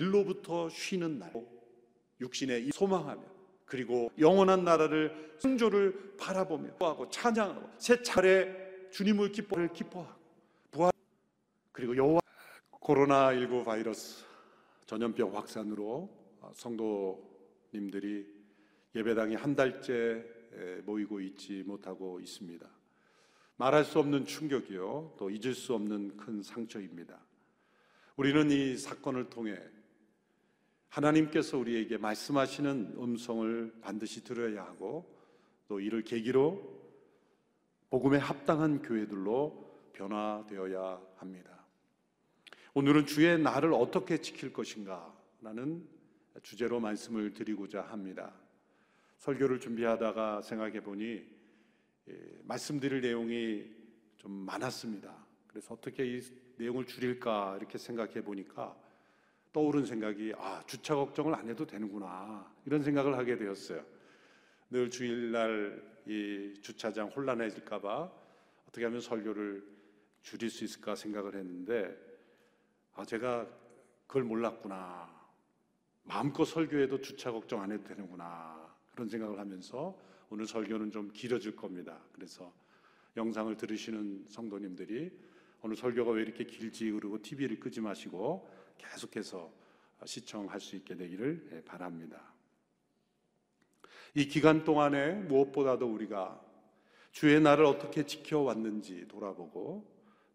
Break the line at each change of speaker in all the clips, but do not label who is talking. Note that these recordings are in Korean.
일로부터 쉬는 날 육신의 소망하며 그리고 영원한 나라를 승조를 바라보며 하고 찬양하고 새 차례 주님을 기뻐를 기뻐하고 부활 그리고 여호와 코로나 19 바이러스 전염병 확산으로 성도님들이 예배당에 한 달째 모이고 있지 못하고 있습니다. 말할 수 없는 충격이요, 또 잊을 수 없는 큰 상처입니다. 우리는 이 사건을 통해 하나님께서 우리에게 말씀하시는 음성을 반드시 들어야 하고 또 이를 계기로 복음에 합당한 교회들로 변화되어야 합니다. 오늘은 주의 날을 어떻게 지킬 것인가 라는 주제로 말씀을 드리고자 합니다. 설교를 준비하다가 생각해 보니 예, 말씀드릴 내용이 좀 많았습니다. 그래서 어떻게 이 내용을 줄일까 이렇게 생각해 보니까 떠오른 생각이 아 주차 걱정을 안 해도 되는구나 이런 생각을 하게 되었어요. 늘 주일날 이 주차장 혼란해질까봐 어떻게 하면 설교를 줄일 수 있을까 생각을 했는데 아 제가 그걸 몰랐구나 마음껏 설교해도 주차 걱정 안 해도 되는구나 그런 생각을 하면서 오늘 설교는 좀 길어질 겁니다. 그래서 영상을 들으시는 성도님들이 오늘 설교가 왜 이렇게 길지 그러고 TV를 끄지 마시고 계속해서 시청할 수 있게 되기를 예, 바랍니다. 이 기간 동안에 무엇보다도 우리가 주의 날을 어떻게 지켜왔는지 돌아보고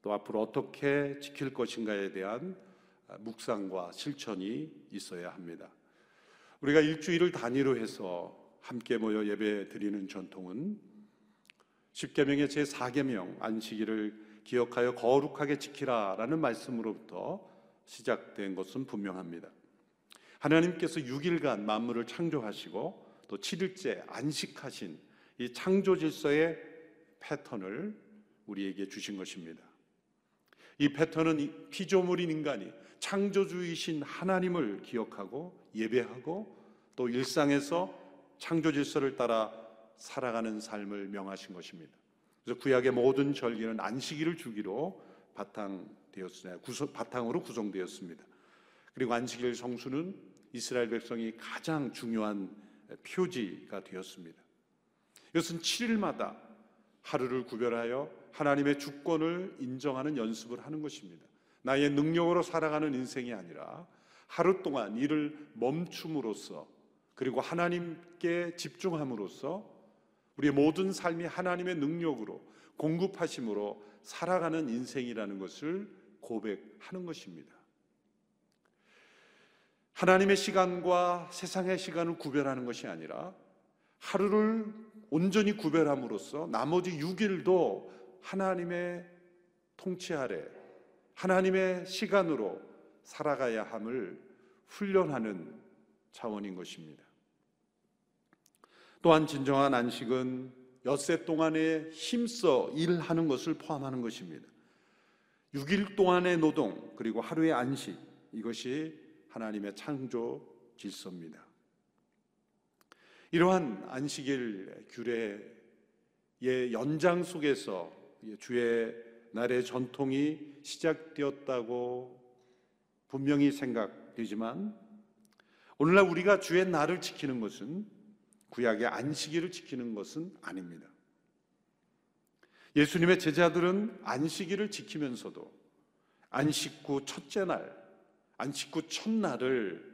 또 앞으로 어떻게 지킬 것인가에 대한 묵상과 실천이 있어야 합니다. 우리가 일주일을 단위로 해서 함께 모여 예배 드리는 전통은 십계명의 제 4계명 안식일을 기억하여 거룩하게 지키라라는 말씀으로부터 시작된 것은 분명합니다. 하나님께서 6일간 만물을 창조하시고 또 7일째 안식하신 이 창조 질서의 패턴을 우리에게 주신 것입니다. 이 패턴은 피조물인 인간이 창조주이신 하나님을 기억하고 예배하고 또 일상에서 창조 질서를 따라 살아가는 삶을 명하신 것입니다. 그래서 구약의 모든 절기는 안식일을 주기로 바탕되었으나 구성, 바탕으로 구성되었습니다. 그리고 안식일 성수는 이스라엘 백성이 가장 중요한 표지가 되었습니다. 이것은 7일마다 하루를 구별하여 하나님의 주권을 인정하는 연습을 하는 것입니다. 나의 능력으로 살아가는 인생이 아니라 하루 동안 일을 멈춤으로써 그리고 하나님께 집중함으로써 우리의 모든 삶이 하나님의 능력으로 공급하심으로 살아가는 인생이라는 것을 고백하는 것입니다. 하나님의 시간과 세상의 시간을 구별하는 것이 아니라 하루를 온전히 구별함으로써 나머지 6일도 하나님의 통치 아래 하나님의 시간으로 살아가야 함을 훈련하는 차원인 것입니다. 또한 진정한 안식은 엿새 동안에 힘써 일하는 것을 포함하는 것입니다. 6일 동안의 노동 그리고 하루의 안식 이것이 하나님의 창조 질서입니다. 이러한 안식일 규례의 연장 속에서 주의 날의 전통이 시작되었다고 분명히 생각되지만 오늘날 우리가 주의 날을 지키는 것은 구약의 안식일을 지키는 것은 아닙니다. 예수님의 제자들은 안식일을 지키면서도 안식 후 첫째 날, 안식 후 첫날을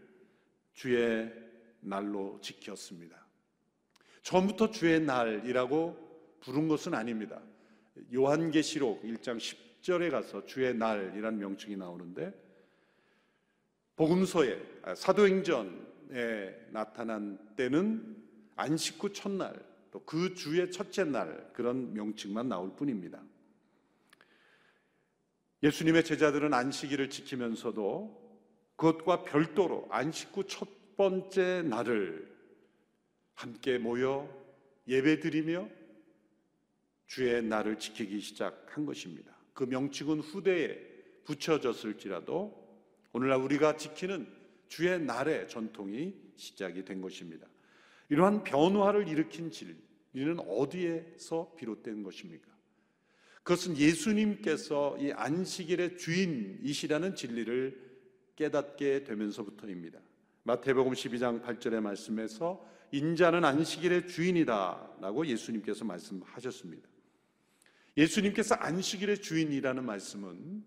주의 날로 지켰습니다. 처음부터 주의 날이라고 부른 것은 아닙니다. 요한계시록 1장 10절에 가서 주의 날이란 명칭이 나오는데 복음서에 아, 사도행전에 나타난 때는 안식 후 첫날, 또 그 주의 첫째 날 그런 명칭만 나올 뿐입니다. 예수님의 제자들은 안식일을 지키면서도 그것과 별도로 안식 후 첫 번째 날을 함께 모여 예배드리며 주의 날을 지키기 시작한 것입니다. 그 명칭은 후대에 붙여졌을지라도 오늘날 우리가 지키는 주의 날의 전통이 시작이 된 것입니다. 이러한 변화를 일으킨 진리는 어디에서 비롯된 것입니까? 그것은 예수님께서 이 안식일의 주인이시라는 진리를 깨닫게 되면서부터입니다. 마태복음 12장 8절의 말씀에서 인자는 안식일의 주인이다라고 예수님께서 말씀하셨습니다. 예수님께서 안식일의 주인이라는 말씀은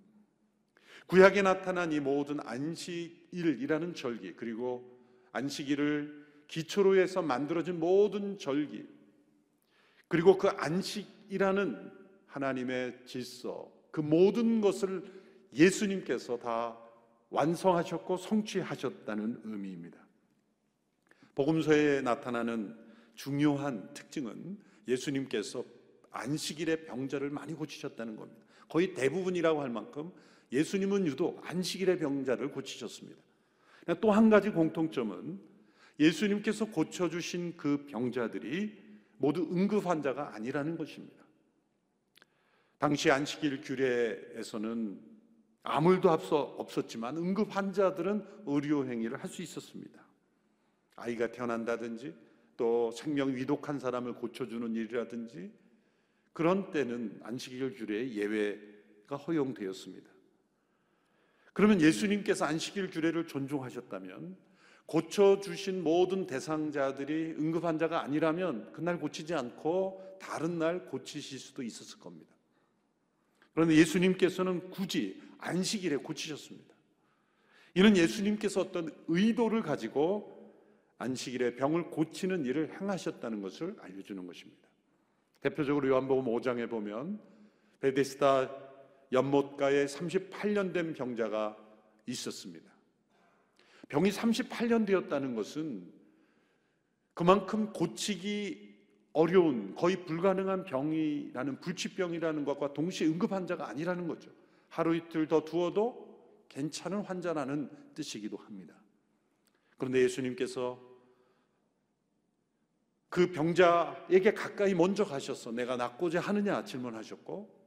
구약에 나타난 이 모든 안식일이라는 절기 그리고 안식일을 기초로 해서 만들어진 모든 절기 그리고 그 안식이라는 하나님의 질서 그 모든 것을 예수님께서 다 완성하셨고 성취하셨다는 의미입니다. 복음서에 나타나는 중요한 특징은 예수님께서 안식일의 병자를 많이 고치셨다는 겁니다. 거의 대부분이라고 할 만큼 예수님은 유독 안식일의 병자를 고치셨습니다. 또 한 가지 공통점은 예수님께서 고쳐주신 그 병자들이 모두 응급 환자가 아니라는 것입니다. 당시 안식일 규례에서는 아무도 없었지만 응급 환자들은 의료 행위를 할 수 있었습니다. 아이가 태어난다든지 또 생명 위독한 사람을 고쳐주는 일이라든지 그런 때는 안식일 규례에 예외가 허용되었습니다. 그러면 예수님께서 안식일 규례를 존중하셨다면 고쳐주신 모든 대상자들이 응급 환자가 아니라면 그날 고치지 않고 다른 날 고치실 수도 있었을 겁니다. 그런데 예수님께서는 굳이 안식일에 고치셨습니다. 이는 예수님께서 어떤 의도를 가지고 안식일에 병을 고치는 일을 행하셨다는 것을 알려주는 것입니다. 대표적으로 요한복음 5장에 보면 베데스다 연못가에 38년 된 병자가 있었습니다. 병이 38년 되었다는 것은 그만큼 고치기 어려운 거의 불가능한 병이라는 불치병이라는 것과 동시에 응급 환자가 아니라는 거죠. 하루 이틀 더 두어도 괜찮은 환자라는 뜻이기도 합니다. 그런데 예수님께서 그 병자에게 가까이 먼저 가셔서 내가 낫고자 하느냐 질문하셨고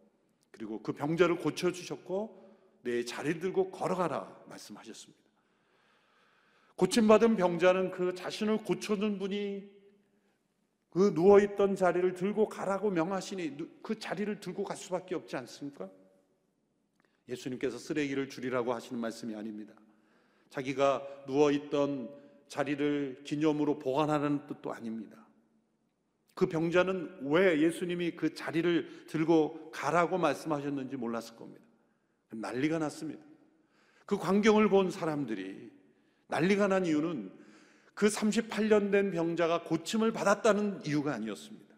그리고 그 병자를 고쳐 주셨고 내 자리를 들고 걸어가라 말씀하셨습니다. 고침받은 병자는 그 자신을 고쳐준 분이 그 누워있던 자리를 들고 가라고 명하시니 그 자리를 들고 갈 수밖에 없지 않습니까? 예수님께서 쓰레기를 줄이라고 하시는 말씀이 아닙니다. 자기가 누워있던 자리를 기념으로 보관하는 뜻도 아닙니다. 그 병자는 왜 예수님이 그 자리를 들고 가라고 말씀하셨는지 몰랐을 겁니다. 난리가 났습니다. 그 광경을 본 사람들이 난리가 난 이유는 그 38년 된 병자가 고침을 받았다는 이유가 아니었습니다.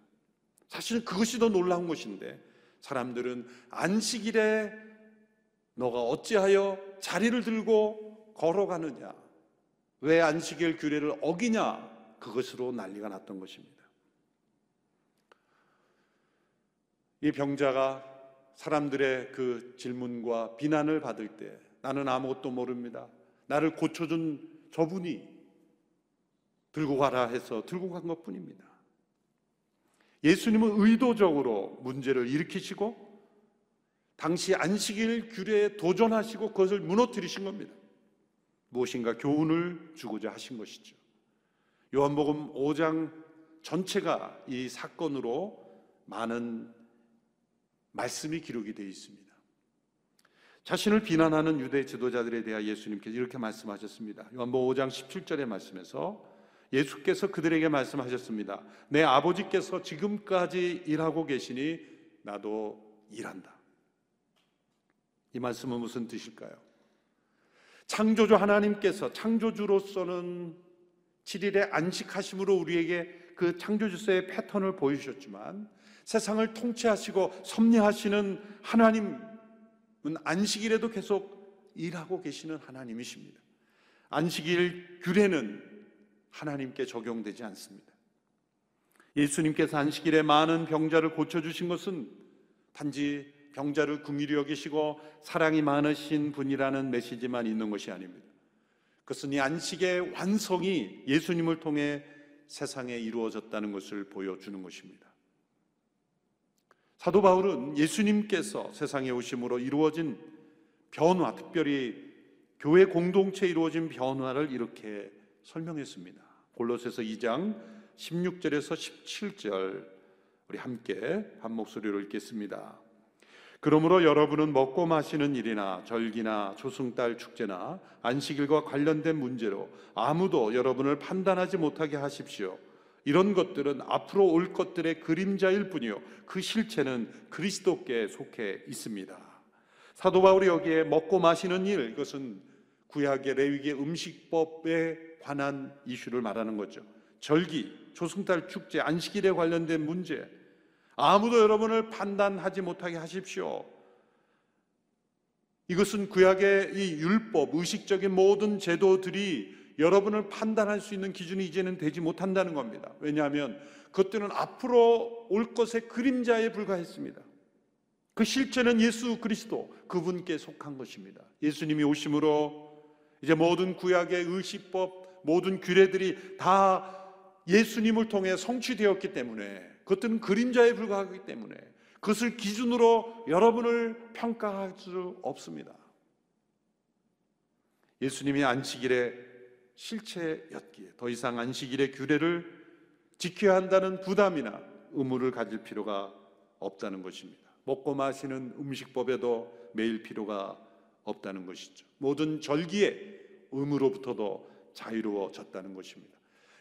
사실은 그것이 더 놀라운 것인데 사람들은 안식일에 너가 어찌하여 자리를 들고 걸어가느냐? 왜 안식일 규례를 어기냐? 그것으로 난리가 났던 것입니다. 이 병자가 사람들의 그 질문과 비난을 받을 때 나는 아무것도 모릅니다. 나를 고쳐준 저분이 들고 가라 해서 들고 간 것 뿐입니다. 예수님은 의도적으로 문제를 일으키시고 당시 안식일 규례에 도전하시고 그것을 무너뜨리신 겁니다. 무엇인가 교훈을 주고자 하신 것이죠. 요한복음 5장 전체가 이 사건으로 많은 말씀이 기록이 되어 있습니다. 자신을 비난하는 유대 지도자들에 대하 예수님께서 이렇게 말씀하셨습니다. 요한복음 5장 17절의 말씀에서 예수께서 그들에게 말씀하셨습니다. 내 아버지께서 지금까지 일하고 계시니 나도 일한다. 이 말씀은 무슨 뜻일까요? 창조주 하나님께서 창조주로서는 7일에 안식하심으로 우리에게 그 창조주서의 패턴을 보여주셨지만 세상을 통치하시고 섭리하시는 하나님은 안식일에도 계속 일하고 계시는 하나님이십니다. 안식일 규례는 하나님께 적용되지 않습니다. 예수님께서 안식일에 많은 병자를 고쳐주신 것은 단지 병자를 긍휼히 여기시고 사랑이 많으신 분이라는 메시지만 있는 것이 아닙니다. 그것은 이 안식의 완성이 예수님을 통해 세상에 이루어졌다는 것을 보여주는 것입니다. 사도 바울은 예수님께서 세상에 오심으로 이루어진 변화, 특별히 교회 공동체에 이루어진 변화를 이렇게 설명했습니다. 골로새서 2장 16절에서 17절 우리 함께 한 목소리로 읽겠습니다. 그러므로 여러분은 먹고 마시는 일이나 절기나 조승달 축제나 안식일과 관련된 문제로 아무도 여러분을 판단하지 못하게 하십시오. 이런 것들은 앞으로 올 것들의 그림자일 뿐이요. 그 실체는 그리스도께 속해 있습니다. 사도 바울이 여기에 먹고 마시는 일, 이것은 구약의 레위기의 음식법에 관한 이슈를 말하는 거죠. 절기, 조승달 축제, 안식일에 관련된 문제, 아무도 여러분을 판단하지 못하게 하십시오. 이것은 구약의 이 율법, 의식적인 모든 제도들이 여러분을 판단할 수 있는 기준이 이제는 되지 못한다는 겁니다. 왜냐하면 그것들은 앞으로 올 것의 그림자에 불과했습니다. 그 실체는 예수 그리스도 그분께 속한 것입니다. 예수님이 오심으로 이제 모든 구약의 의식법, 모든 규례들이 다 예수님을 통해 성취되었기 때문에 그것들은 그림자에 불과하기 때문에 그것을 기준으로 여러분을 평가할 수 없습니다. 예수님이 안식일의 실체였기에 더 이상 안식일의 규례를 지켜야 한다는 부담이나 의무를 가질 필요가 없다는 것입니다. 먹고 마시는 음식법에도 매일 필요가 없다는 것이죠. 모든 절기에 의무로부터도 자유로워졌다는 것입니다.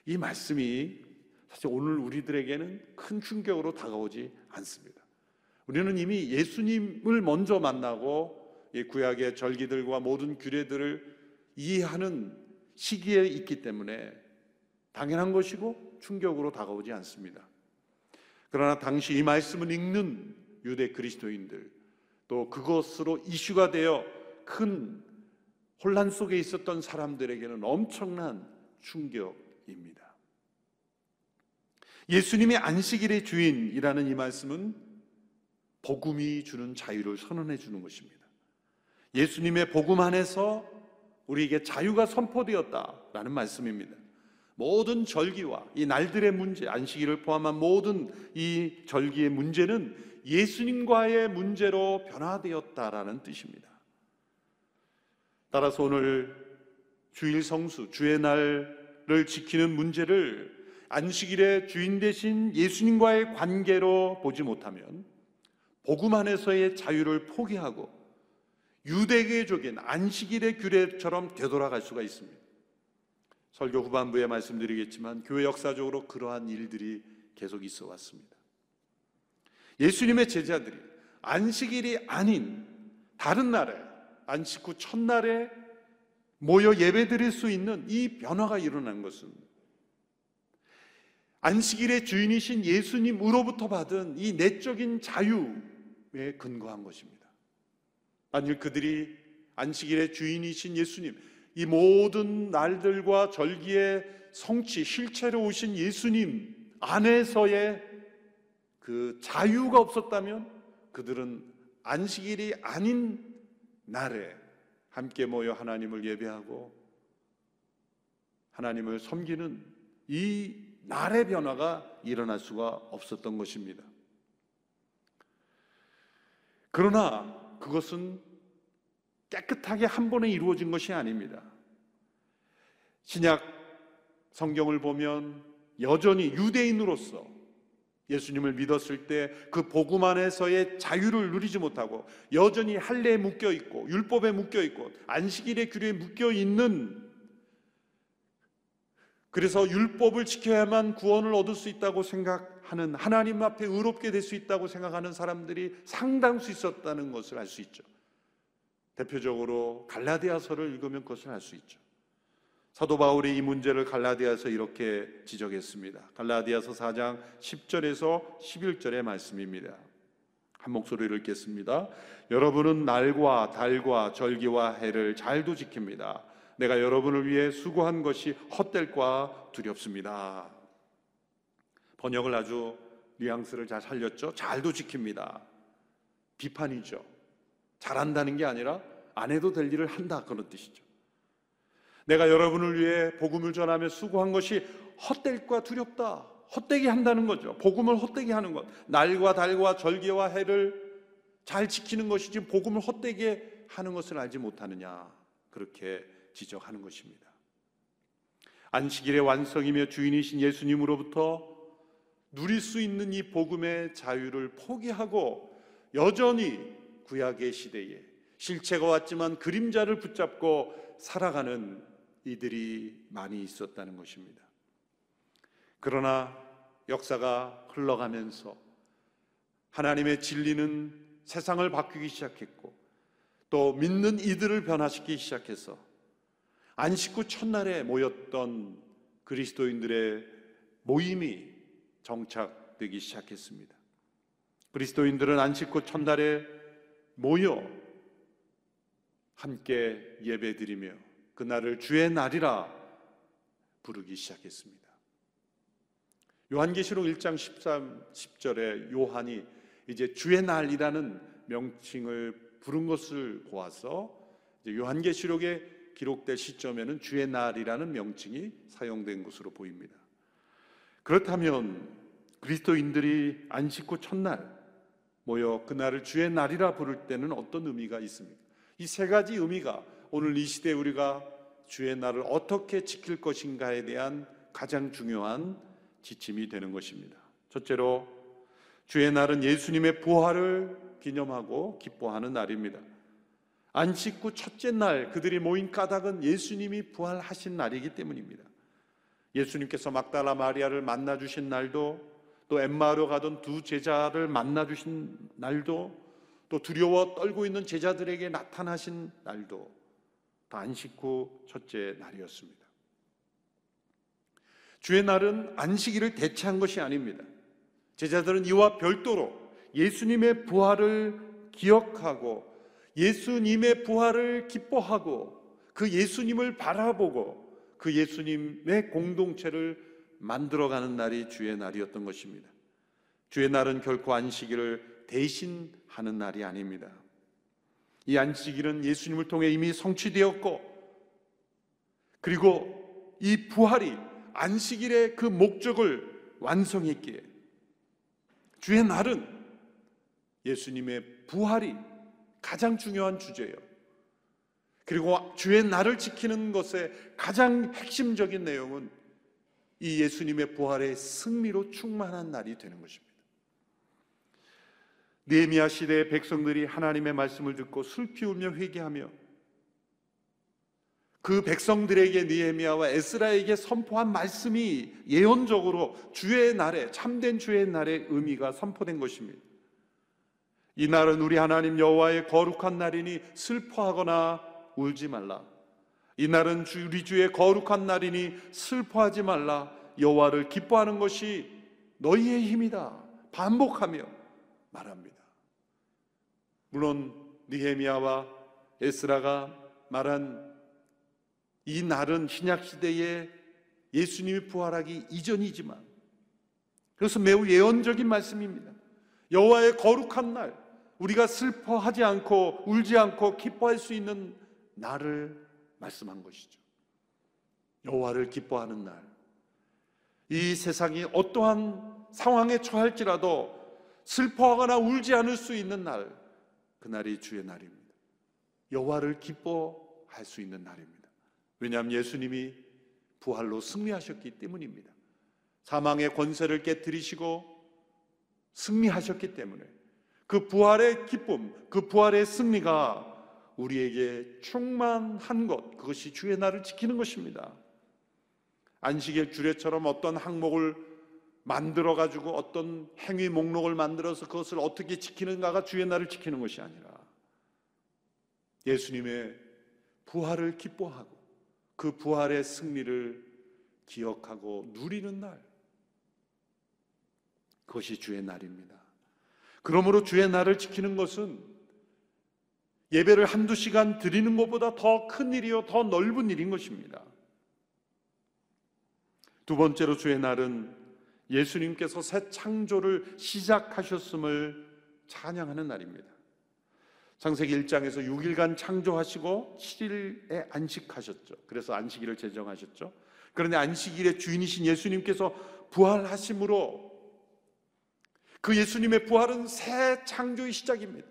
이 말씀이 사실 오늘 우리들에게는 큰 충격으로 다가오지 않습니다. 우리는 이미 예수님을 먼저 만나고 이 구약의 절기들과 모든 규례들을 이해하는 시기에 있기 때문에 당연한 것이고 충격으로 다가오지 않습니다. 그러나 당시 이 말씀을 읽는 유대 그리스도인들 또 그것으로 이슈가 되어 큰 혼란 속에 있었던 사람들에게는 엄청난 충격입니다. 예수님이 안식일의 주인이라는 이 말씀은 복음이 주는 자유를 선언해 주는 것입니다. 예수님의 복음 안에서 우리에게 자유가 선포되었다라는 말씀입니다. 모든 절기와 이 날들의 문제, 안식일을 포함한 모든 이 절기의 문제는 예수님과의 문제로 변화되었다라는 뜻입니다. 따라서 오늘 주일 성수, 주의 날을 지키는 문제를 안식일의 주인 대신 예수님과의 관계로 보지 못하면 복음 안에서의 자유를 포기하고 유대계적인 안식일의 규례처럼 되돌아갈 수가 있습니다. 설교 후반부에 말씀드리겠지만 교회 역사적으로 그러한 일들이 계속 있어 왔습니다. 예수님의 제자들이 안식일이 아닌 다른 날에 안식 후 첫날에 모여 예배드릴 수 있는 이 변화가 일어난 것은 안식일의 주인이신 예수님으로부터 받은 이 내적인 자유에 근거한 것입니다. 만일 그들이 안식일의 주인이신 예수님, 이 모든 날들과 절기의 성취, 실체로 오신 예수님 안에서의 그 자유가 없었다면 그들은 안식일이 아닌 날에 함께 모여 하나님을 예배하고 하나님을 섬기는 이 날의 변화가 일어날 수가 없었던 것입니다. 그러나 그것은 깨끗하게 한 번에 이루어진 것이 아닙니다. 신약 성경을 보면 여전히 유대인으로서 예수님을 믿었을 때 그 복음 안에서의 자유를 누리지 못하고 여전히 할례에 묶여 있고 율법에 묶여 있고 안식일의 규례에 묶여 있는 그래서 율법을 지켜야만 구원을 얻을 수 있다고 생각 하는 하나님 앞에 의롭게 될 수 있다고 생각하는 사람들이 상당수 있었다는 것을 알 수 있죠. 대표적으로 갈라디아서를 읽으면 그것을 알 수 있죠. 사도 바울이 이 문제를 갈라디아서 이렇게 지적했습니다. 갈라디아서 4장 10절에서 11절의 말씀입니다. 한 목소리를 읽겠습니다. 여러분은 날과 달과 절기와 해를 잘도 지킵니다. 내가 여러분을 위해 수고한 것이 헛될과 두렵습니다. 번역을 아주 뉘앙스를 잘 살렸죠. 잘도 지킵니다. 비판이죠. 잘한다는 게 아니라 안 해도 될 일을 한다 그런 뜻이죠. 내가 여러분을 위해 복음을 전하며 수고한 것이 헛될과 두렵다. 헛되게 한다는 거죠. 복음을 헛되게 하는 것. 날과 달과 절기와 해를 잘 지키는 것이 지금 복음을 헛되게 하는 것을 알지 못하느냐. 그렇게 지적하는 것입니다. 안식일의 완성이며 주인이신 예수님으로부터 누릴 수 있는 이 복음의 자유를 포기하고 여전히 구약의 시대에 실체가 왔지만 그림자를 붙잡고 살아가는 이들이 많이 있었다는 것입니다. 그러나 역사가 흘러가면서 하나님의 진리는 세상을 바뀌기 시작했고 또 믿는 이들을 변화시키기 시작해서 안식 후 첫날에 모였던 그리스도인들의 모임이 정착되기 시작했습니다. 그리스도인들은 안식 후 첫날에 모여 함께 예배드리며 그날을 주의 날이라 부르기 시작했습니다. 요한계시록 1장 13, 10절에 요한이 이제 주의 날이라는 명칭을 부른 것을 보아서 요한계시록에 기록될 시점에는 주의 날이라는 명칭이 사용된 것으로 보입니다. 그렇다면 그리스도인들이 안식 후 첫날 모여 그날을 주의 날이라 부를 때는 어떤 의미가 있습니까? 이 세 가지 의미가 오늘 이 시대에 우리가 주의 날을 어떻게 지킬 것인가에 대한 가장 중요한 지침이 되는 것입니다. 첫째로 주의 날은 예수님의 부활을 기념하고 기뻐하는 날입니다. 안식 후 첫째 날 그들이 모인 까닭은 예수님이 부활하신 날이기 때문입니다. 예수님께서 막달라 마리아를 만나 주신 날도 또 엠마로 가던 두 제자를 만나 주신 날도 또 두려워 떨고 있는 제자들에게 나타나신 날도 다 안식 후 첫째 날이었습니다. 주의 날은 안식일을 대체한 것이 아닙니다. 제자들은 이와 별도로 예수님의 부활을 기억하고 예수님의 부활을 기뻐하고 그 예수님을 바라보고 그 예수님의 공동체를 만들어가는 날이 주의 날이었던 것입니다. 주의 날은 결코 안식일을 대신하는 날이 아닙니다. 이 안식일은 예수님을 통해 이미 성취되었고 그리고 이 부활이 안식일의 그 목적을 완성했기에 주의 날은 예수님의 부활이 가장 중요한 주제예요. 그리고 주의 날을 지키는 것의 가장 핵심적인 내용은 이 예수님의 부활의 승리로 충만한 날이 되는 것입니다. 느헤미야 시대의 백성들이 하나님의 말씀을 듣고 슬피 울며 회개하며 그 백성들에게 느헤미야와 에스라에게 선포한 말씀이 예언적으로 주의 날에 참된 주의 날의 의미가 선포된 것입니다. 이 날은 우리 하나님 여호와의 거룩한 날이니 슬퍼하거나 울지 말라. 이 날은 우리 주의 거룩한 날이니 슬퍼하지 말라. 여호와를 기뻐하는 것이 너희의 힘이다. 반복하며 말합니다. 물론 니헤미야와 에스라가 말한 이 날은 신약 시대에 예수님이 부활하기 이전이지만 그래서 매우 예언적인 말씀입니다. 여호와의 거룩한 날, 우리가 슬퍼하지 않고 울지 않고 기뻐할 수 있는 날을 말씀한 것이죠. 여호와를 기뻐하는 날. 이 세상이 어떠한 상황에 처할지라도 슬퍼하거나 울지 않을 수 있는 날. 그날이 주의 날입니다. 여호와를 기뻐할 수 있는 날입니다. 왜냐하면 예수님이 부활로 승리하셨기 때문입니다. 사망의 권세를 깨뜨리시고 승리하셨기 때문에 그 부활의 기쁨, 그 부활의 승리가 우리에게 충만한 것, 그것이 주의 날을 지키는 것입니다. 안식일 주례처럼 어떤 항목을 만들어 가지고 어떤 행위 목록을 만들어서 그것을 어떻게 지키는가가 주의 날을 지키는 것이 아니라 예수님의 부활을 기뻐하고 그 부활의 승리를 기억하고 누리는 날 그것이 주의 날입니다. 그러므로 주의 날을 지키는 것은 예배를 한두 시간 드리는 것보다 더 큰 일이요, 더 넓은 일인 것입니다. 두 번째로 주의 날은 예수님께서 새 창조를 시작하셨음을 찬양하는 날입니다. 창세기 1장에서 6일간 창조하시고 7일에 안식하셨죠. 그래서 안식일을 제정하셨죠. 그런데 안식일의 주인이신 예수님께서 부활하심으로 그 예수님의 부활은 새 창조의 시작입니다.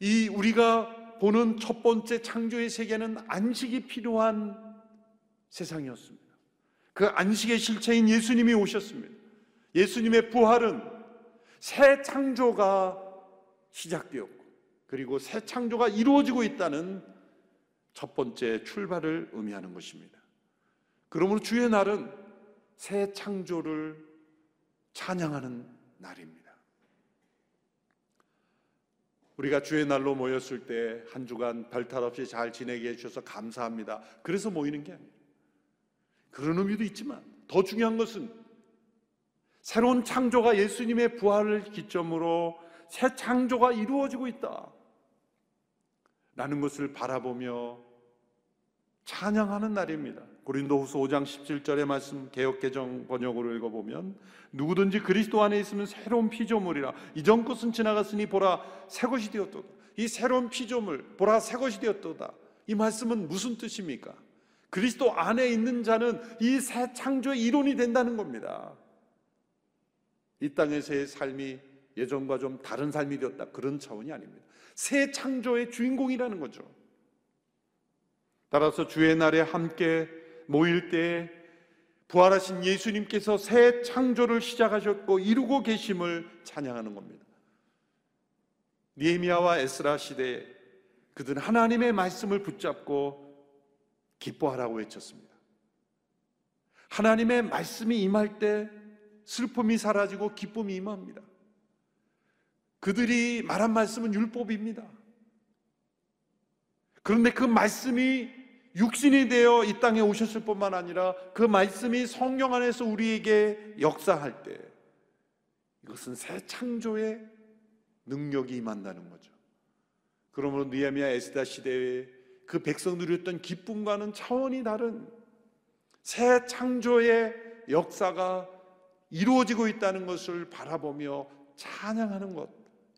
이 우리가 보는 첫 번째 창조의 세계는 안식이 필요한 세상이었습니다. 그 안식의 실체인 예수님이 오셨습니다. 예수님의 부활은 새 창조가 시작되었고 그리고 새 창조가 이루어지고 있다는 첫 번째 출발을 의미하는 것입니다. 그러므로 주의 날은 새 창조를 찬양하는 날입니다. 우리가 주의 날로 모였을 때 한 주간 별탈 없이 잘 지내게 해주셔서 감사합니다. 그래서 모이는 게 아니에요. 그런 의미도 있지만 더 중요한 것은 새로운 창조가 예수님의 부활을 기점으로 새 창조가 이루어지고 있다. 라는 것을 바라보며 찬양하는 날입니다. 고린도후서 5장 17절의 말씀 개혁개정 번역으로 읽어 보면 누구든지 그리스도 안에 있으면 새로운 피조물이라 이전 것은 지나갔으니 보라 새 것이 되었도다. 이 새로운 피조물 보라 새 것이 되었도다. 이 말씀은 무슨 뜻입니까? 그리스도 안에 있는 자는 이 새 창조의 이론이 된다는 겁니다. 이 땅에서의 삶이 예전과 좀 다른 삶이 되었다. 그런 차원이 아닙니다. 새 창조의 주인공이라는 거죠. 따라서 주의 날에 함께 모일 때 부활하신 예수님께서 새 창조를 시작하셨고 이루고 계심을 찬양하는 겁니다. 니에미아와 에스라 시대에 그들은 하나님의 말씀을 붙잡고 기뻐하라고 외쳤습니다. 하나님의 말씀이 임할 때 슬픔이 사라지고 기쁨이 임합니다. 그들이 말한 말씀은 율법입니다. 그런데 그 말씀이 육신이 되어 이 땅에 오셨을 뿐만 아니라 그 말씀이 성령 안에서 우리에게 역사할 때 이것은 새 창조의 능력이 임한다는 거죠. 그러므로 느헤미야 에스다 시대에 그 백성들이 했던 기쁨과는 차원이 다른 새 창조의 역사가 이루어지고 있다는 것을 바라보며 찬양하는 것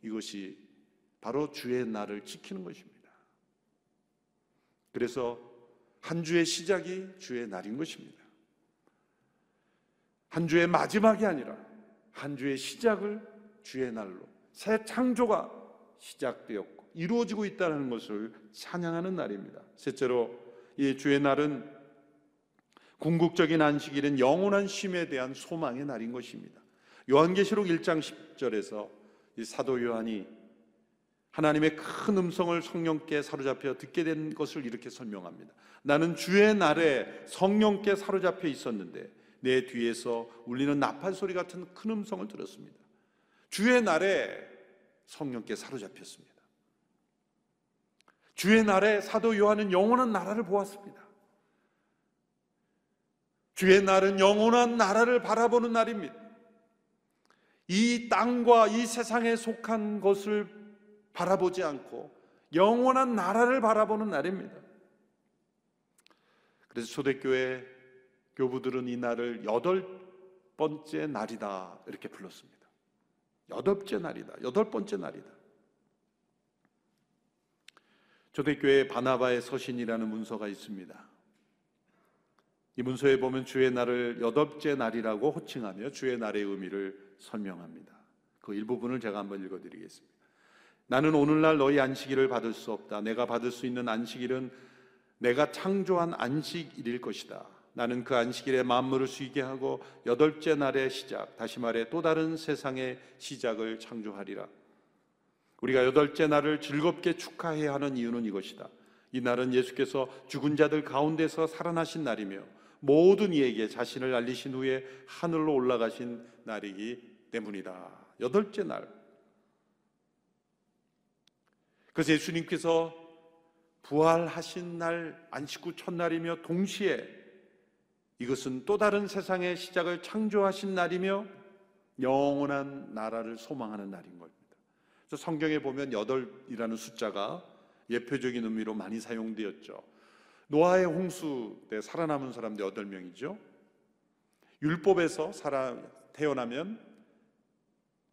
이것이 바로 주의 날을 지키는 것입니다. 그래서 한 주의 시작이 주의 날인 것입니다. 한 주의 마지막이 아니라 한 주의 시작을 주의 날로 새 창조가 시작되었고 이루어지고 있다는 것을 찬양하는 날입니다. 셋째로 이 주의 날은 궁극적인 안식일은 영원한 쉼에 대한 소망의 날인 것입니다. 요한계시록 1장 10절에서 이 사도 요한이 하나님의 큰 음성을 성령께 사로잡혀 듣게 된 것을 이렇게 설명합니다. 나는 주의 날에 성령께 사로잡혀 있었는데 내 뒤에서 울리는 나팔 소리 같은 큰 음성을 들었습니다. 주의 날에 성령께 사로잡혔습니다. 주의 날에 사도 요한은 영원한 나라를 보았습니다. 주의 날은 영원한 나라를 바라보는 날입니다. 이 땅과 이 세상에 속한 것을 바라보지 않고 영원한 나라를 바라보는 날입니다. 그래서 초대교회 교부들은 이 날을 여덟 번째 날이다 이렇게 불렀습니다. 여덟째 날이다. 여덟 번째 날이다. 초대교회 바나바의 서신이라는 문서가 있습니다. 이 문서에 보면 주의 날을 여덟째 날이라고 호칭하며 주의 날의 의미를 설명합니다. 그 일부분을 제가 한번 읽어드리겠습니다. 나는 오늘날 너희 안식일을 받을 수 없다. 내가 받을 수 있는 안식일은 내가 창조한 안식일일 것이다. 나는 그 안식일에 만물을 쉬게 하고 여덟째 날의 시작, 다시 말해 또 다른 세상의 시작을 창조하리라. 우리가 여덟째 날을 즐겁게 축하해야 하는 이유는 이것이다. 이 날은 예수께서 죽은 자들 가운데서 살아나신 날이며 모든 이에게 자신을 알리신 후에 하늘로 올라가신 날이기 때문이다. 여덟째 날. 그래서 예수님께서 부활하신 날 안식구 첫날이며 동시에 이것은 또 다른 세상의 시작을 창조하신 날이며 영원한 나라를 소망하는 날인 겁니다. 그래서 성경에 보면 여덟이라는 숫자가 예표적인 의미로 많이 사용되었죠. 노아의 홍수 때 살아남은 사람들 여덟 명이죠. 율법에서 살아 태어나면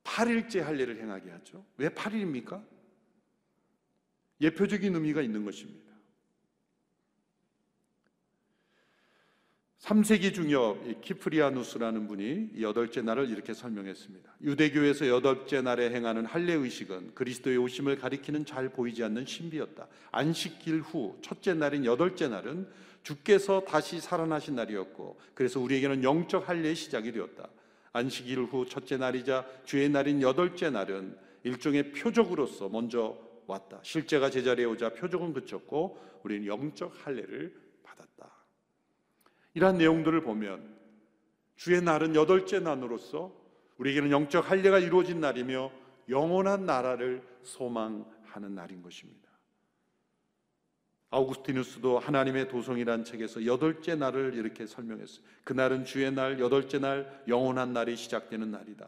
8일째 할 일을 행하게 하죠. 왜 8일입니까? 예표적인 의미가 있는 것입니다. 3세기 중엽 키프리아누스라는 분이 이 여덟째 날을 이렇게 설명했습니다. 유대교에서 여덟째 날에 행하는 할례 의식은 그리스도의 오심을 가리키는 잘 보이지 않는 신비였다. 안식일 후 첫째 날인 여덟째 날은 주께서 다시 살아나신 날이었고 그래서 우리에게는 영적 할례의 시작이 되었다. 안식일 후 첫째 날이자 주의 날인 여덟째 날은 일종의 표적으로서 먼저 왔다. 실제가 제자리에 오자 표적은 그쳤고 우리는 영적 할례를 받았다. 이러한 내용들을 보면 주의 날은 여덟째 날으로서 우리에게는 영적 할례가 이루어진 날이며 영원한 나라를 소망하는 날인 것입니다. 아우구스티누스도 하나님의 도성이란 책에서 여덟째 날을 이렇게 설명했어요. 그날은 주의 날, 여덟째 날, 영원한 날이 시작되는 날이다.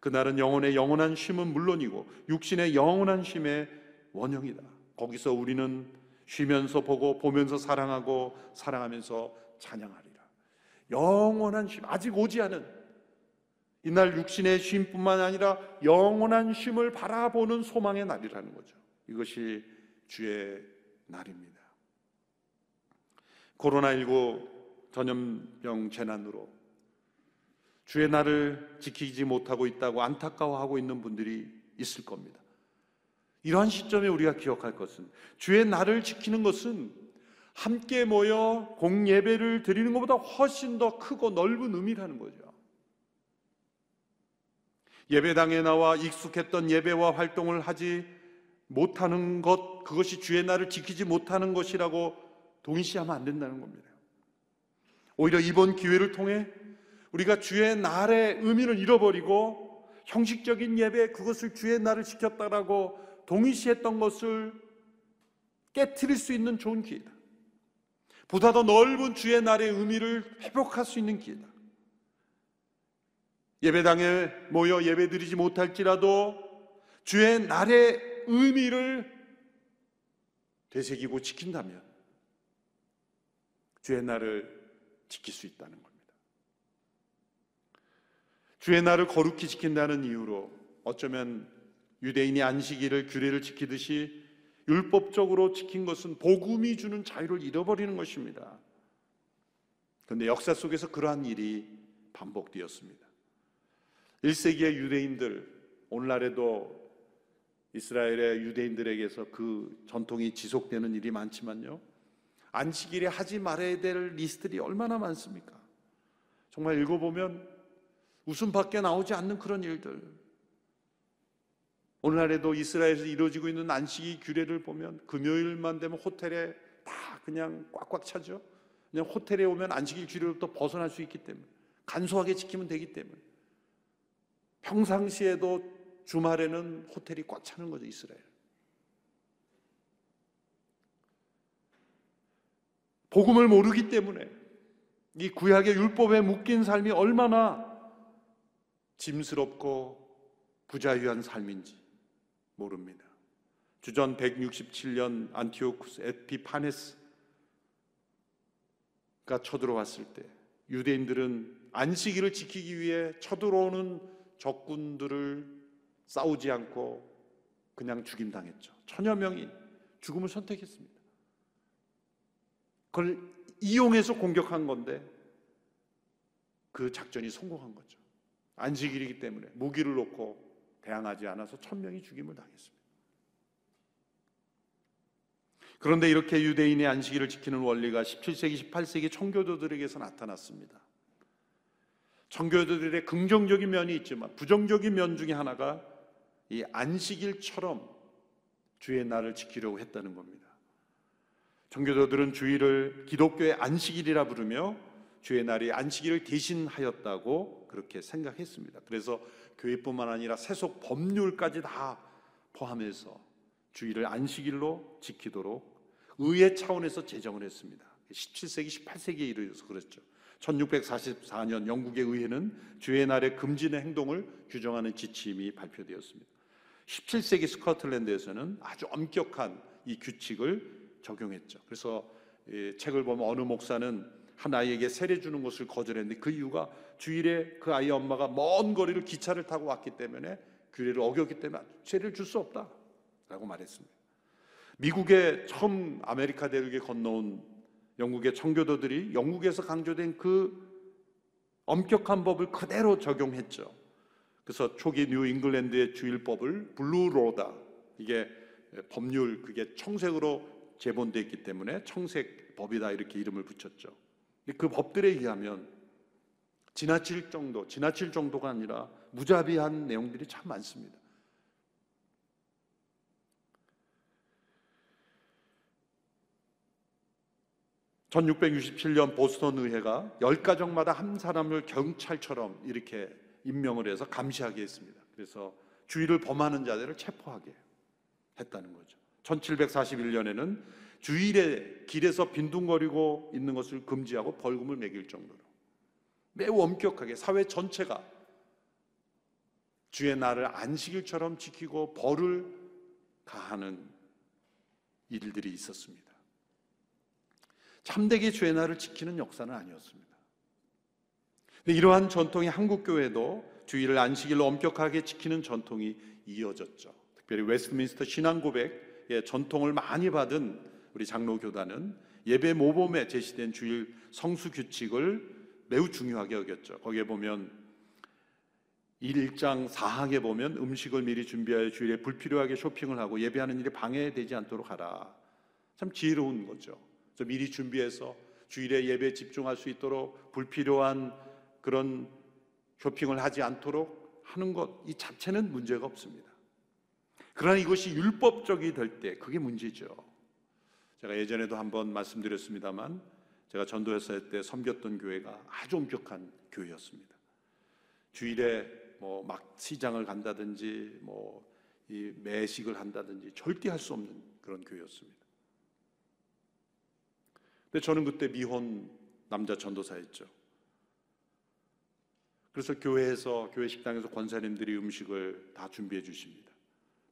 그날은 영혼의 영원한 쉼은 물론이고 육신의 영원한 쉼의 원형이다. 거기서 우리는 쉬면서 보고 보면서 사랑하고 사랑하면서 찬양하리라. 영원한 쉼, 아직 오지 않은 이날 육신의 쉼뿐만 아니라 영원한 쉼을 바라보는 소망의 날이라는 거죠. 이것이 주의 날입니다. 코로나19 전염병 재난으로 주의 날을 지키지 못하고 있다고 안타까워하고 있는 분들이 있을 겁니다. 이러한 시점에 우리가 기억할 것은 주의 날을 지키는 것은 함께 모여 공예배를 드리는 것보다 훨씬 더 크고 넓은 의미라는 거죠. 예배당에 나와 익숙했던 예배와 활동을 하지 못하는 것, 그것이 주의 날을 지키지 못하는 것이라고 동의시하면 안 된다는 겁니다. 오히려 이번 기회를 통해 우리가 주의 날의 의미를 잃어버리고 형식적인 예배, 그것을 주의 날을 지켰다라고 동의시했던 것을 깨뜨릴 수 있는 좋은 기회다. 보다 더 넓은 주의 날의 의미를 회복할 수 있는 기회다. 예배당에 모여 예배드리지 못할지라도 주의 날의 의미를 되새기고 지킨다면 주의 날을 지킬 수 있다는 겁니다. 주의 날을 거룩히 지킨다는 이유로 어쩌면 유대인이 안식일을 규례를 지키듯이 율법적으로 지킨 것은 복음이 주는 자유를 잃어버리는 것입니다. 그런데 역사 속에서 그러한 일이 반복되었습니다. 1세기의 유대인들, 오늘날에도 이스라엘의 유대인들에게서 그 전통이 지속되는 일이 많지만요. 안식일에 하지 말아야 될 리스트들이 얼마나 많습니까? 정말 읽어보면 웃음밖에 나오지 않는 그런 일들. 오늘날에도 이스라엘에서 이루어지고 있는 안식일 규례를 보면 금요일만 되면 호텔에 다 그냥 꽉꽉 차죠. 그냥 호텔에 오면 안식일 규례로부터 벗어날 수 있기 때문에 간소하게 지키면 되기 때문에 평상시에도 주말에는 호텔이 꽉 차는 거죠, 이스라엘. 복음을 모르기 때문에 이 구약의 율법에 묶인 삶이 얼마나 짐스럽고 부자유한 삶인지 모릅니다. 주전 167년 안티오쿠스 에피파네스가 쳐들어왔을 때 유대인들은 안식일을 지키기 위해 쳐들어오는 적군들을 싸우지 않고 그냥 죽임당했죠. 천여 명이 죽음을 선택했습니다. 그걸 이용해서 공격한 건데 그 작전이 성공한 거죠. 안식일이기 때문에 무기를 놓고 대항하지 않아서 천명이 죽임을 당했습니다. 그런데 이렇게 유대인의 안식일을 지키는 원리가 17세기, 18세기 청교도들에게서 나타났습니다. 청교도들의 긍정적인 면이 있지만 부정적인 면 중에 하나가 이 안식일처럼 주의 날을 지키려고 했다는 겁니다. 청교도들은 주일을 기독교의 안식일이라 부르며 주의 날이 안식일을 대신하였다고 그렇게 생각했습니다. 그래서 교회뿐만 아니라 세속 법률까지 다 포함해서 주일을 안식일로 지키도록 의회 차원에서 제정을 했습니다. 17세기, 18세기에 이르러서 그랬죠. 1644년 영국의 의회는 주의 날에 금지의 행동을 규정하는 지침이 발표되었습니다. 17세기 스코틀랜드에서는 아주 엄격한 이 규칙을 적용했죠. 그래서 책을 보면 어느 목사는 한 아이에게 세례 주는 것을 거절했는데 그 이유가 주일에 그 아이 엄마가 먼 거리를 기차를 타고 왔기 때문에 규례를 어겼기 때문에 세례를 줄 수 없다라고 말했습니다. 미국에 처음 아메리카 대륙에 건너온 영국의 청교도들이 영국에서 강조된 그 엄격한 법을 그대로 적용했죠. 그래서 초기 뉴 잉글랜드의 주일법을 blue law다 이게 법률 그게 청색으로 제본되어 있기 때문에 청색 법이다 이렇게 이름을 붙였죠. 그 법들에 의하면 지나칠 정도, 지나칠 정도가 아니라 무자비한 내용들이 참 많습니다. (1667년) 보스턴 의회가 열 가정마다 한 사람을 경찰처럼 이렇게 임명을 해서 감시하게 했습니다. 그래서 주의를 범하는 자들을 체포하게 했다는 거죠. 1741년에는 주일에 길에서 빈둥거리고 있는 것을 금지하고 벌금을 매길 정도로 매우 엄격하게 사회 전체가 주의 날을 안식일처럼 지키고 벌을 가하는 일들이 있었습니다. 참되게 주의 날을 지키는 역사는 아니었습니다. 이러한 전통이 한국 교회도 주일을 안식일로 엄격하게 지키는 전통이 이어졌죠. 특별히 웨스트민스터 신앙 고백의 전통을 많이 받은 우리 장로 교단은 예배 모범에 제시된 주일 성수 규칙을 매우 중요하게 여겼죠. 거기에 보면 1장 4항에 보면 음식을 미리 준비하여 주일에 불필요하게 쇼핑을 하고 예배하는 일에 방해되지 않도록 하라. 참 지혜로운 거죠. 그래서 미리 준비해서 주일에 예배에 집중할 수 있도록 불필요한 그런 쇼핑을 하지 않도록 하는 것 이 자체는 문제가 없습니다. 그러나 이것이 율법적이 될 때 그게 문제죠. 제가 예전에도 한번 말씀드렸습니다만 제가 전도했을 때 섬겼던 교회가 아주 엄격한 교회였습니다. 주일에 뭐 막 시장을 간다든지 뭐 이 매식을 한다든지 절대 할 수 없는 그런 교회였습니다. 근데 저는 그때 미혼 남자 전도사였죠. 그래서 교회에서 교회 식당에서 권사님들이 음식을 다 준비해 주십니다.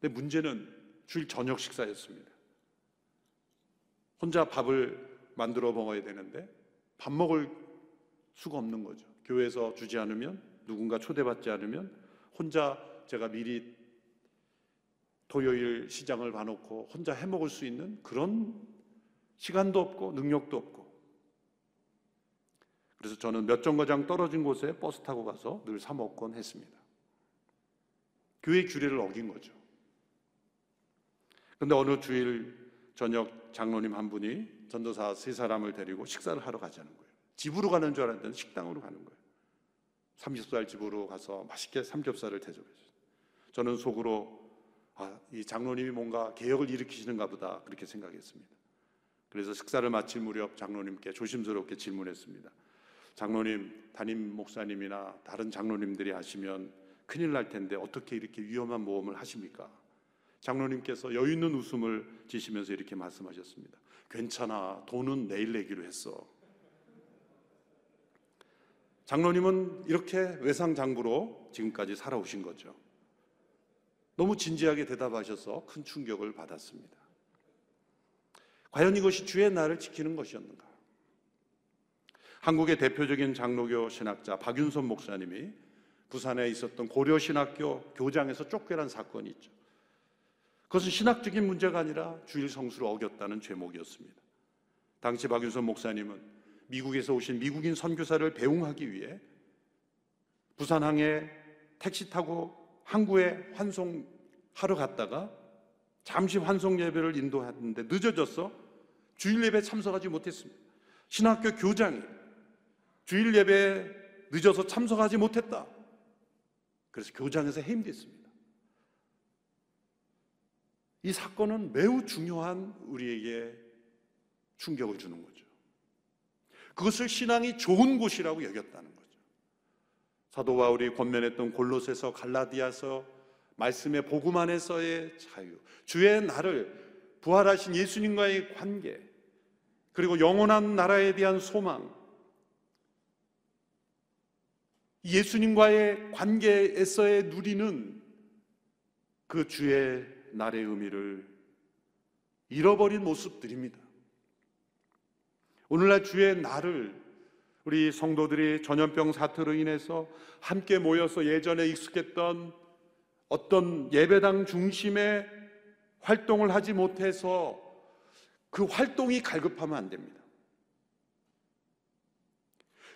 근데 문제는 주일 저녁 식사였습니다. 혼자 밥을 만들어 먹어야 되는데 밥 먹을 수가 없는 거죠. 교회에서 주지 않으면 누군가 초대받지 않으면 혼자 제가 미리 토요일 시장을 봐놓고 혼자 해 먹을 수 있는 그런 시간도 없고 능력도 없고 그래서 저는 몇 정거장 떨어진 곳에 버스 타고 가서 늘 사 먹곤 했습니다. 교회 규례를 어긴 거죠. 근데 어느 주일 저녁 장로님 한 분이 전도사 세 사람을 데리고 식사를 하러 가자는 거예요. 집으로 가는 줄 알았는데 식당으로 가는 거예요. 삼겹살 집으로 가서 맛있게 삼겹살을 대접했어요. 저는 속으로 아, 이 장로님이 뭔가 개혁을 일으키시는가 보다 그렇게 생각했습니다. 그래서 식사를 마칠 무렵 장로님께 조심스럽게 질문했습니다. 장로님, 담임 목사님이나 다른 장로님들이 하시면 큰일 날 텐데 어떻게 이렇게 위험한 모험을 하십니까? 장로님께서 여유 있는 웃음을 지시면서 이렇게 말씀하셨습니다. 괜찮아. 돈은 내일 내기로 했어. 장로님은 이렇게 외상장부로 지금까지 살아오신 거죠. 너무 진지하게 대답하셔서 큰 충격을 받았습니다. 과연 이것이 주의 날을 지키는 것이었는가? 한국의 대표적인 장로교 신학자 박윤선 목사님이 부산에 있었던 고려신학교 교장에서 쫓겨난 사건이 있죠. 그것은 신학적인 문제가 아니라 주일 성수를 어겼다는 죄목이었습니다. 당시 박윤선 목사님은 미국에서 오신 미국인 선교사를 배웅하기 위해 부산항에 택시 타고 항구에 환송하러 갔다가 잠시 환송 예배를 인도했는데 늦어져서 주일 예배에 참석하지 못했습니다. 신학교 교장이 주일 예배에 늦어서 참석하지 못했다. 그래서 교장에서 해임됐습니다. 이 사건은 매우 중요한 우리에게 충격을 주는 거죠. 그것을 신앙이 좋은 곳이라고 여겼다는 거죠. 사도 바울이 권면했던 골로새서 갈라디아서 말씀의 복음 안에서의 자유, 주의 나를 부활하신 예수님과의 관계, 그리고 영원한 나라에 대한 소망, 예수님과의 관계에서의 누리는 그 주의 날의 의미를 잃어버린 모습들입니다. 오늘날 주의 날을 우리 성도들이 전염병 사태로 인해서 함께 모여서 예전에 익숙했던 어떤 예배당 중심의 활동을 하지 못해서 그 활동이 갈급하면 안 됩니다.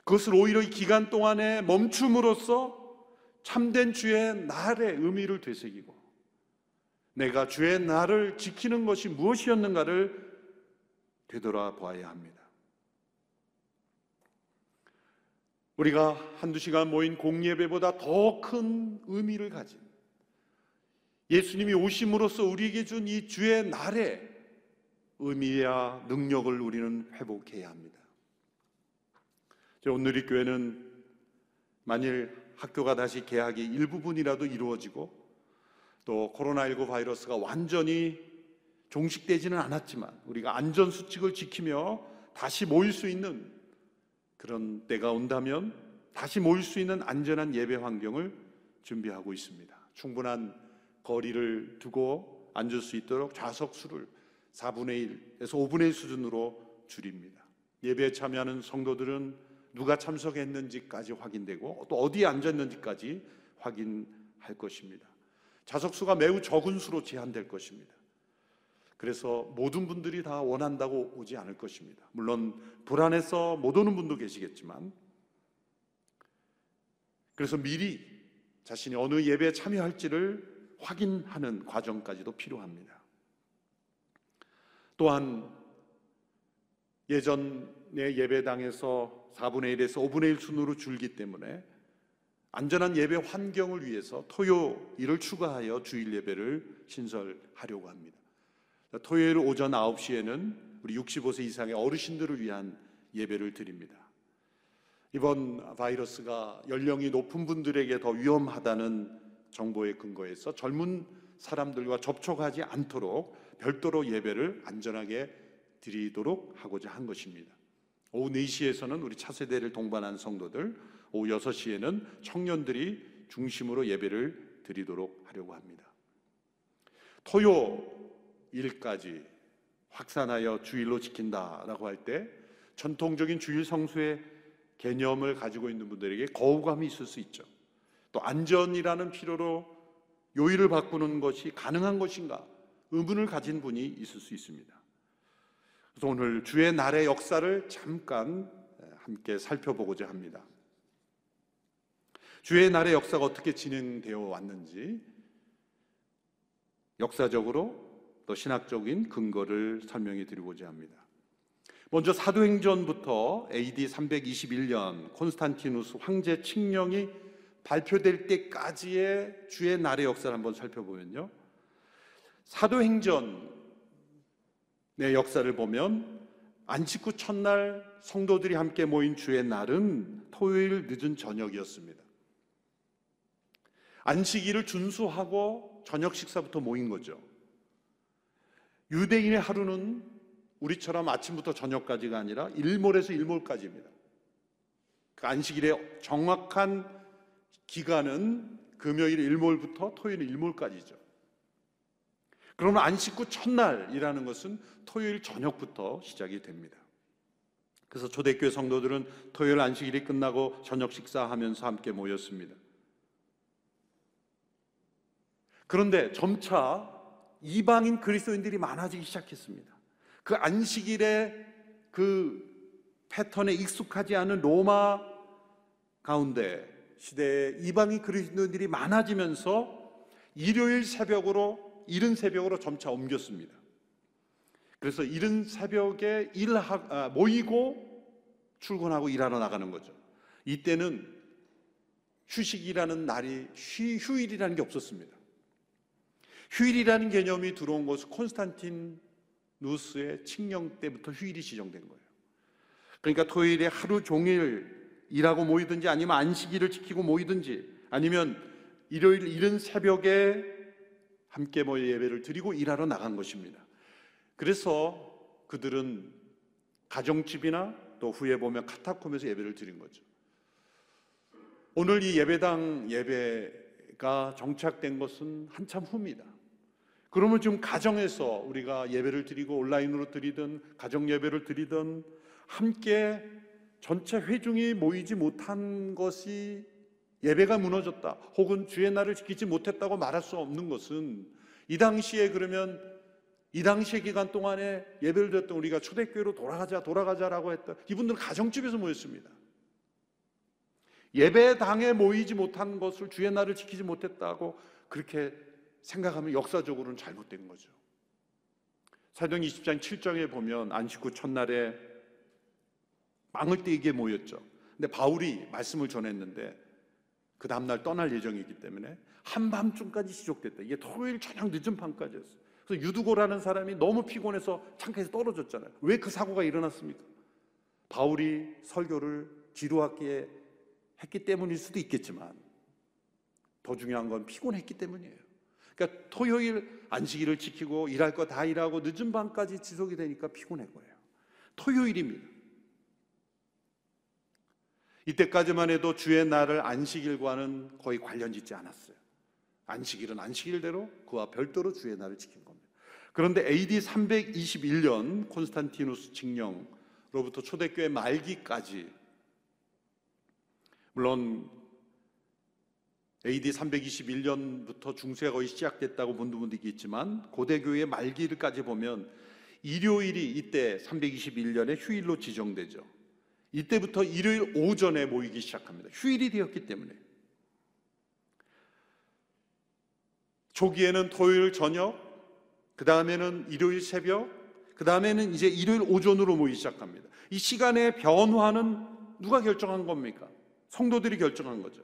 그것을 오히려 이 기간 동안에 멈춤으로써 참된 주의 날의 의미를 되새기고 내가 주의 날을 지키는 것이 우리가 한두 시간 모인 공예배보다 더 큰 의미를 가진 예수님이 오심으로써 우리에게 준 이 주의 날의 의미와 능력을 우리는 회복해야 합니다. 오늘 이 교회는 만일 학교가 다시 개학이 일부분이라도 이루어지고 또 코로나19 바이러스가 완전히 종식되지는 않았지만 우리가 안전 수칙을 지키며 다시 모일 수 있는 그런 때가 온다면 다시 모일 수 있는 안전한 예배 환경을 준비하고 있습니다. 충분한 거리를 두고 앉을 수 있도록 좌석 수를 4분의 1에서 5분의 1 수준으로 줄입니다. 예배에 참여하는 성도들은 누가 참석했는지까지 확인되고 또 어디에 앉았는지까지 확인할 것입니다. 좌석 수가 매우 적은 수로 제한될 것입니다. 그래서 모든 분들이 다 원한다고 오지 않을 것입니다. 물론 불안해서 못 오는 분도 계시겠지만 그래서 미리 자신이 어느 예배에 참여할지를 확인하는 과정까지도 필요합니다. 또한 예전의 예배당에서 4분의 1에서 5분의 1 순으로 줄기 때문에 안전한 예배 환경을 위해서 토요일을 추가하여 주일 예배를 신설하려고 합니다. 토요일 오전 9시에는 우리 65세 이상의 어르신들을 위한 예배를 드립니다. 이번 바이러스가 연령이 높은 분들에게 더 위험하다는 정보에 근거해서 젊은 사람들과 접촉하지 않도록 별도로 예배를 안전하게 드리도록 하고자 한 것입니다. 오후 4시에서는 우리 차세대를 동반한 성도들, 오후 6시에는 청년들이 중심으로 예배를 드리도록 하려고 합니다. 토요일까지 확산하여 주일로 지킨다라고 할 때 전통적인 주일 성수의 개념을 가지고 있는 분들에게 거부감이 있을 수 있죠. 또 안전이라는 필요로 요일을 바꾸는 것이 가능한 것인가 의문을 가진 분이 있을 수 있습니다. 그래서 오늘 주의 날의 역사를 잠깐 함께 살펴보고자 합니다. 주의 날의 역사가 어떻게 진행되어 왔는지 역사적으로 또 신학적인 근거를 설명해 드리고자 합니다. 먼저 사도행전부터 AD 321년 콘스탄티누스 황제 칙령이 발표될 때까지의 주의 날의 역사를 한번 살펴보면요. 사도행전의 역사를 보면 안식 후 첫날 성도들이 함께 모인 주의 날은 토요일 늦은 저녁이었습니다. 안식일을 준수하고 저녁 식사부터 모인 거죠. 유대인의 하루는 우리처럼 아침부터 저녁까지가 아니라 일몰에서 일몰까지입니다. 그 안식일의 정확한 기간은 금요일 일몰부터 토요일 일몰까지죠. 그러면 안식 후 첫날이라는 것은 토요일 저녁부터 시작이 됩니다. 그래서 초대교회 성도들은 토요일 안식일이 끝나고 저녁 식사하면서 함께 모였습니다. 그런데 점차 이방인 그리스도인들이 많아지기 시작했습니다. 그 안식일의 그 패턴에 익숙하지 않은 로마 가운데 시대에 이방인 그리스도인들이 많아지면서 일요일 새벽으로 이른 새벽으로 점차 옮겼습니다. 그래서 이른 새벽에 일하 아, 모이고 출근하고 일하러 나가는 거죠. 이때는 휴식이라는 날이 휴, 휴일이라는 게 없었습니다. 휴일이라는 개념이 들어온 것은 콘스탄틴 누스의 칙령 때부터 휴일이 지정된 거예요. 그러니까 토요일에 하루 종일 일하고 모이든지 아니면 안식일을 지키고 모이든지 아니면 일요일 이른 새벽에 함께 모여 예배를 드리고 일하러 나간 것입니다. 그래서 그들은 가정집이나 또 후에 보면 카타콤에서 예배를 드린 거죠. 오늘 이 예배당 예배가 정착된 것은 한참 후입니다. 그러면 지금 가정에서 우리가 예배를 드리고 온라인으로 드리든 가정 예배를 드리든 함께 전체 회중이 모이지 못한 것이 예배가 무너졌다 혹은 주의 날을 지키지 못했다고 말할 수 없는 것은 이 당시에 그러면 이 당시의 기간 동안에 예배를 드렸던 우리가 초대교회로 돌아가자 돌아가자라고 했던 이분들은 가정집에서 모였습니다. 예배당에 모이지 못한 것을 주의 날을 지키지 못했다고 그렇게 생각하면 역사적으로는 잘못된 거죠. 사도행 20장 7장에 보면 안식 후 첫날에 망을 떼게 모였죠. 근데 바울이 말씀을 전했는데 그 다음날 떠날 예정이기 때문에 한밤중까지 지속됐다. 이게 토요일 저녁 늦은 밤까지였어요. 그래서 유두고라는 사람이 너무 피곤해서 창가에서 떨어졌잖아요. 왜 그 사고가 일어났습니까? 바울이 설교를 지루하게 했기 때문일 수도 있겠지만 더 중요한 건 피곤했기 때문이에요. 그러니까 토요일 안식일을 지키고 일할 거 다 일하고 늦은 밤까지 지속이 되니까 피곤한 거예요. 토요일입니다. 이때까지만 해도 주의 날을 안식일과는 거의 관련 짓지 않았어요. 안식일은 안식일대로 그와 별도로 주의 날을 지킨 겁니다. 그런데 AD 321년 콘스탄티누스 칙령로부터 초대교회 말기까지 물론 AD 321년부터 중세가 거의 시작됐다고 본 분도 있겠지만 고대교회 말기까지 보면 일요일이 이때 321년에 휴일로 지정되죠. 이때부터 일요일 오전에 모이기 시작합니다. 휴일이 되었기 때문에. 초기에는 토요일 저녁, 그 다음에는 일요일 새벽, 그 다음에는 이제 일요일 오전으로 모이기 시작합니다. 이 시간의 변화는 누가 결정한 겁니까? 성도들이 결정한 거죠.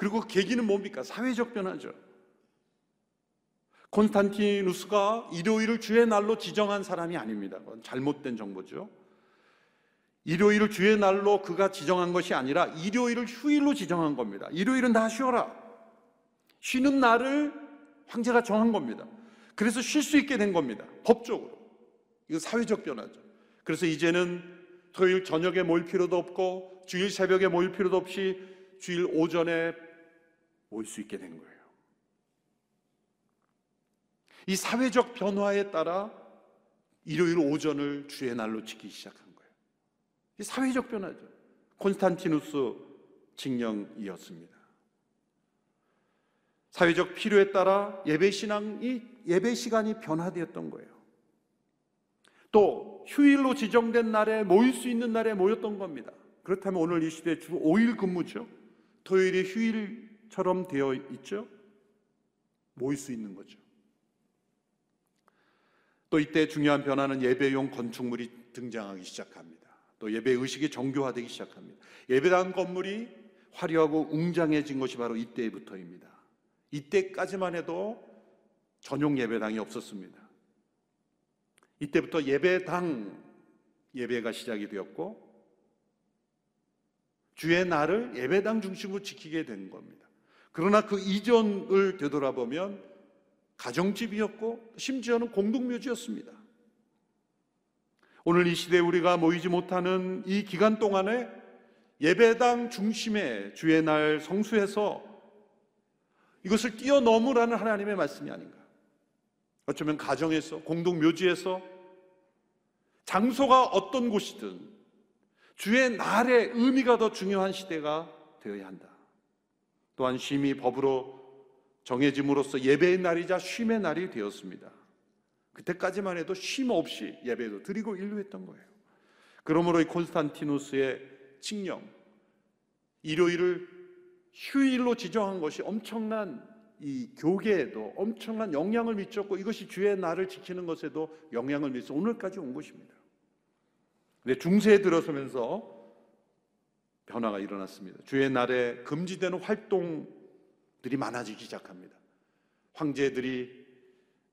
그리고 그 계기는 뭡니까? 사회적 변화죠. 콘스탄티누스가 일요일을 주의 날로 지정한 사람이 아닙니다. 잘못된 정보죠. 일요일을 주의 날로 그가 지정한 것이 아니라 일요일을 휴일로 지정한 겁니다. 일요일은 다 쉬어라. 쉬는 날을 황제가 정한 겁니다. 그래서 쉴 수 있게 된 겁니다. 법적으로. 이거 사회적 변화죠. 그래서 이제는 토요일 저녁에 모일 필요도 없고 주일 새벽에 모일 필요도 없이 주일 오전에 모일 수 있게 된 거예요. 이 사회적 변화에 따라 일요일 오전을 주의 날로 지키기 시작한 거예요. 이 사회적 변화죠. 콘스탄티누스 칙령이었습니다. 사회적 필요에 따라 예배 신앙이 예배 시간이 변화되었던 거예요. 또 휴일로 지정된 날에 모일 수 있는 날에 모였던 겁니다. 그렇다면 오늘 이 시대 주 5일 근무죠. 토요일이 휴일 처럼 되어 있죠. 모일 수 있는 거죠. 또 이때 중요한 변화는 예배용 건축물이 등장하기 시작합니다. 또 예배 의식이 정교화되기 시작합니다. 예배당 건물이 화려하고 웅장해진 것이 바로 이때부터입니다. 이때까지만 해도 전용 예배당이 없었습니다. 이때부터 예배당 예배가 시작이 되었고 주의 날을 예배당 중심으로 지키게 된 겁니다. 그러나 그 이전을 되돌아보면 가정집이었고 심지어는 공동묘지였습니다. 오늘 이 시대에 우리가 모이지 못하는 이 기간 동안에 예배당 중심의 주의 날 성수에서 이것을 뛰어넘으라는 하나님의 말씀이 아닌가. 어쩌면 가정에서, 공동묘지에서, 장소가 어떤 곳이든 주의 날의 의미가 더 중요한 시대가 되어야 한다. 또한 심히 법으로 정해짐으로써 예배의 날이자 쉼의 날이 되었습니다. 그때까지만 해도 쉼 없이 예배도 드리고 인류했던 거예요. 그러므로 이 콘스탄티누스의 칙령, 일요일을 휴일로 지정한 것이 엄청난 이 교계에도 엄청난 영향을 미쳤고 이것이 주의 날을 지키는 것에도 영향을 미쳐 오늘까지 온 것입니다. 근데 중세에 들어서면서 변화가 일어났습니다. 주의 날에 금지되는 활동들이 많아지기 시작합니다. 황제들이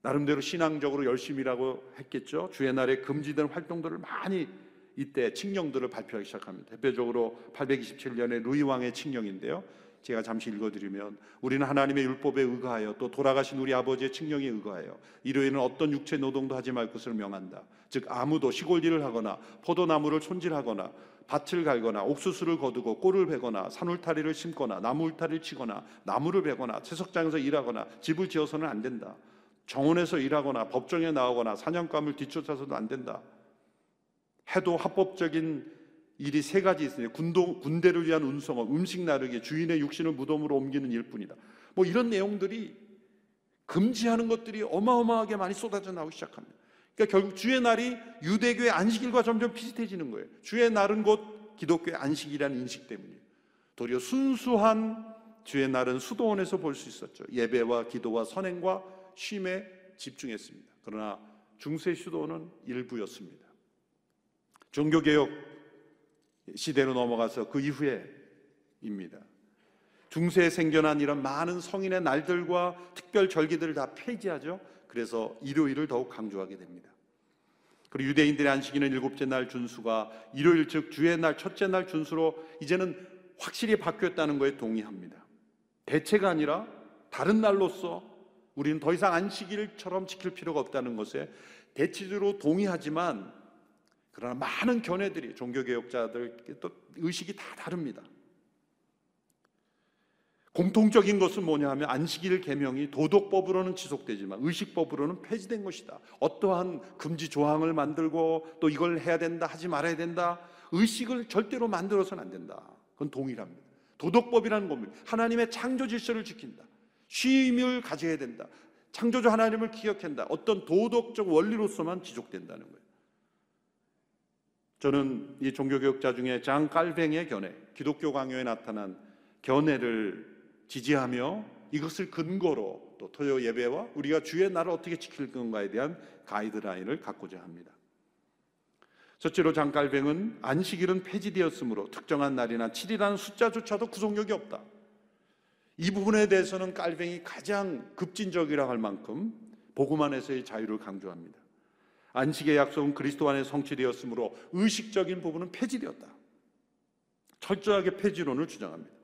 나름대로 신앙적으로 열심히 라고 했겠죠. 주의 날에 금지되는 활동들을 많이 이때 칙령들을 발표하기 시작합니다. 대표적으로 827년에 루이 왕의 칙령인데요. 제가 잠시 읽어드리면 우리는 하나님의 율법에 의거하여 또 돌아가신 우리 아버지의 칙령에 의거하여 일요일은 어떤 육체 노동도 하지 말 것을 명한다. 즉 아무도 시골 일을 하거나 포도나무를 손질하거나 밭을 갈거나 옥수수를 거두고 꼴을 베거나 산울타리를 심거나 나무 울타리를 치거나 나무를 베거나 채석장에서 일하거나 집을 지어서는 안 된다. 정원에서 일하거나 법정에 나오거나 사냥감을 뒤쫓아서도 안 된다. 해도 합법적인 일이 세 가지 있습니다. 군도, 군대를 위한 운송업, 음식 나르기, 주인의 육신을 무덤으로 옮기는 일뿐이다. 뭐 이런 내용들이 금지하는 것들이 어마어마하게 많이 쏟아져 나오기 시작합니다. 그러니까 결국 주의 날이 유대교의 안식일과 점점 비슷해지는 거예요. 주의 날은 곧 기독교의 안식이라는 인식 때문이에요. 도리어 순수한 주의 날은 수도원에서 볼 수 있었죠. 예배와 기도와 선행과 쉼에 집중했습니다. 그러나 중세 수도는 일부였습니다. 종교개혁 시대로 넘어가서 그 이후에입니다. 중세에 생겨난 이런 많은 성인의 날들과 특별 절기들을 다 폐지하죠. 그래서 일요일을 더욱 강조하게 됩니다. 그리고 유대인들의 안식일은 일곱째 날 준수가 일요일 즉 주의 날 첫째 날 준수로 이제는 확실히 바뀌었다는 거에 동의합니다. 대체가 아니라 다른 날로서 우리는 더 이상 안식일처럼 지킬 필요가 없다는 것에 대체적으로 동의하지만 그러나 많은 견해들이 종교개혁자들 또 의식이 다 다릅니다. 공통적인 것은 뭐냐 하면 안식일 계명이 도덕법으로는 지속되지만 의식법으로는 폐지된 것이다. 어떠한 금지 조항을 만들고 또 이걸 해야 된다 하지 말아야 된다. 의식을 절대로 만들어서는 안 된다. 그건 동일합니다. 도덕법이라는 겁니다. 하나님의 창조 질서를 지킨다. 쉼을 가져야 된다. 창조주 하나님을 기억한다. 어떤 도덕적 원리로서만 지속된다는 거예요. 저는 이 종교개혁자 중에 장 깔뱅의 견해, 기독교 강요에 나타난 견해를 지지하며 이것을 근거로 또 토요 예배와 우리가 주의 날을 어떻게 지킬 건가에 대한 가이드라인을 갖고자 합니다. 첫째로 장깔뱅은 안식일은 폐지되었으므로 특정한 날이나 7이라는 숫자조차도 구속력이 없다. 이 부분에 대해서는 깔뱅이 가장 급진적이라 할 만큼 복음 안에서의 자유를 강조합니다. 안식의 약속은 그리스도 안에 성취되었으므로 의식적인 부분은 폐지되었다. 철저하게 폐지론을 주장합니다.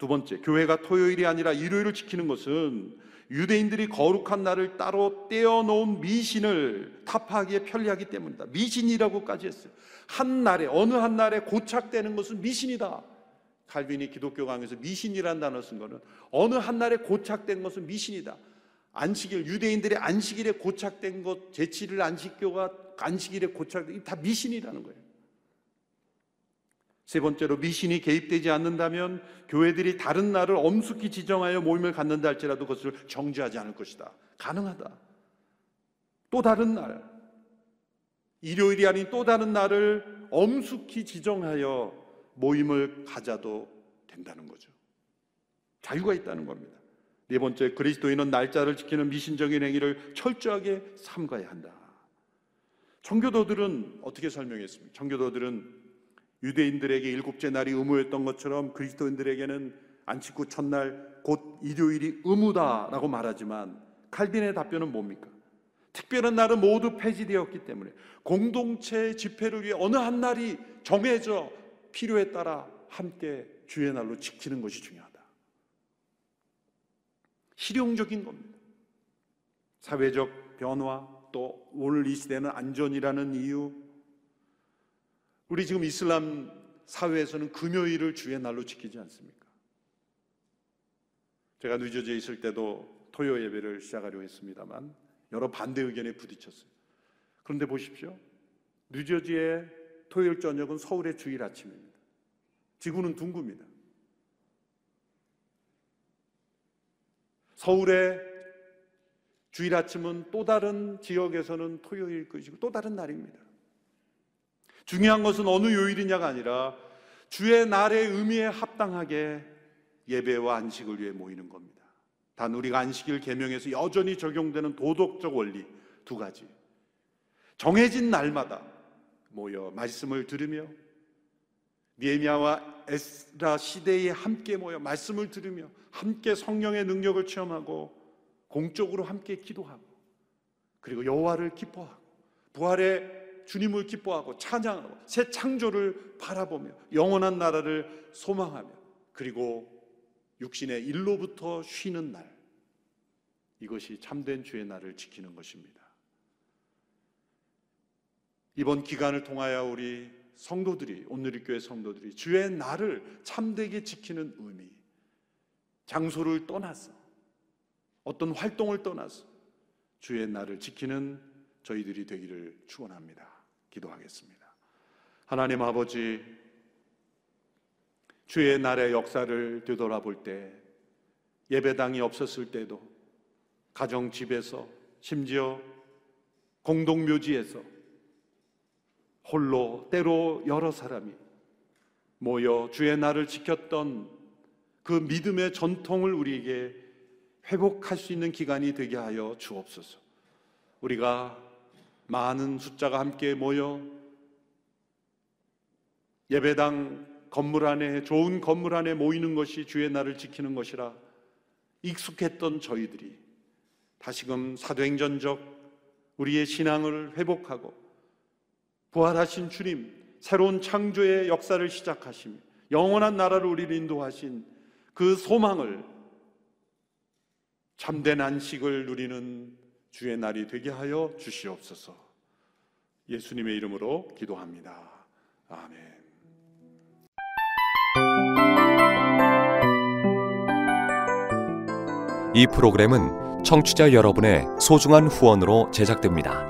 두 번째, 교회가 토요일이 아니라 일요일을 지키는 것은 유대인들이 거룩한 날을 따로 떼어놓은 미신을 타파하기에 편리하기 때문이다. 미신이라고까지 했어요. 한 날에, 어느 한 날에 고착되는 것은 미신이다. 칼빈이 기독교 강에서 미신이라는 단어 쓴 거는 어느 한 날에 고착된 것은 미신이다. 안식일, 유대인들의 안식일에 고착된 것, 제7일 안식교가 안식일에 고착된, 다 미신이라는 거예요. 세 번째로 미신이 개입되지 않는다면 교회들이 다른 날을 엄숙히 지정하여 모임을 갖는다 할지라도 그것을 정지하지 않을 것이다. 가능하다. 또 다른 날, 일요일이 아닌 또 다른 날을 엄숙히 지정하여 모임을 가져도 된다는 거죠. 자유가 있다는 겁니다. 네 번째, 그리스도인은 날짜를 지키는 미신적인 행위를 철저하게 삼가야 한다. 청교도들은 어떻게 설명했습니까? 청교도들은 유대인들에게 일곱째 날이 의무였던 것처럼 그리스도인들에게는 안식구 첫날 곧 일요일이 의무다라고 말하지만 칼빈의 답변은 뭡니까? 특별한 날은 모두 폐지되었기 때문에 공동체 집회를 위해 어느 한 날이 정해져 필요에 따라 함께 주의 날로 지키는 것이 중요하다. 실용적인 겁니다. 사회적 변화 또 오늘 이 시대는 안전이라는 이유 우리 지금 이슬람 사회에서는 금요일을 주의 날로 지키지 않습니까? 제가 뉴저지에 있을 때도 토요 예배를 시작하려 했습니다만 여러 반대 의견에 부딪혔어요. 그런데 보십시오. 뉴저지의 토요일 저녁은 서울의 주일 아침입니다. 지구는 둥굽니다. 서울의 주일 아침은 또 다른 지역에서는 토요일 것이고 또 다른 날입니다. 중요한 것은 어느 요일이냐가 아니라 주의 날의 의미에 합당하게 예배와 안식을 위해 모이는 겁니다. 단 우리가 안식일 계명에서 여전히 적용되는 도덕적 원리 두 가지. 정해진 날마다 모여 말씀을 들으며 니에미아와 에스라 시대에 함께 모여 말씀을 들으며 함께 성령의 능력을 체험하고 공적으로 함께 기도하고 그리고 여호와를 기뻐하고 부활의 주님을 기뻐하고 찬양하고 새 창조를 바라보며 영원한 나라를 소망하며 그리고 육신의 일로부터 쉬는 날 이것이 참된 주의 날을 지키는 것입니다. 이번 기간을 통하여 우리 성도들이 오늘의 교회 성도들이 주의 날을 참되게 지키는 의미 장소를 떠나서 어떤 활동을 떠나서 주의 날을 지키는 저희들이 되기를 축원합니다. 기도하겠습니다. 하나님 아버지, 주의 날의 역사를 되돌아볼 때 예배당이 없었을 때도 가정 집에서 심지어 공동 묘지에서 홀로 때로 여러 사람이 모여 주의 날을 지켰던 그 믿음의 전통을 우리에게 회복할 수 있는 기간이 되게 하여 주옵소서. 우리가 많은 숫자가 함께 모여 예배당 건물 안에 좋은 건물 안에 모이는 것이 주의 날을 지키는 것이라 익숙했던 저희들이 다시금 사도행전적 우리의 신앙을 회복하고 부활하신 주님 새로운 창조의 역사를 시작하심 영원한 나라를 우리를 인도하신 그 소망을 참된 안식을 누리는 주의 날이 되게 하여 주시옵소서. 예수님의 이름으로 기도합니다. 아멘.
이 프로그램은 청취자 여러분의 소중한 후원으로 제작됩니다.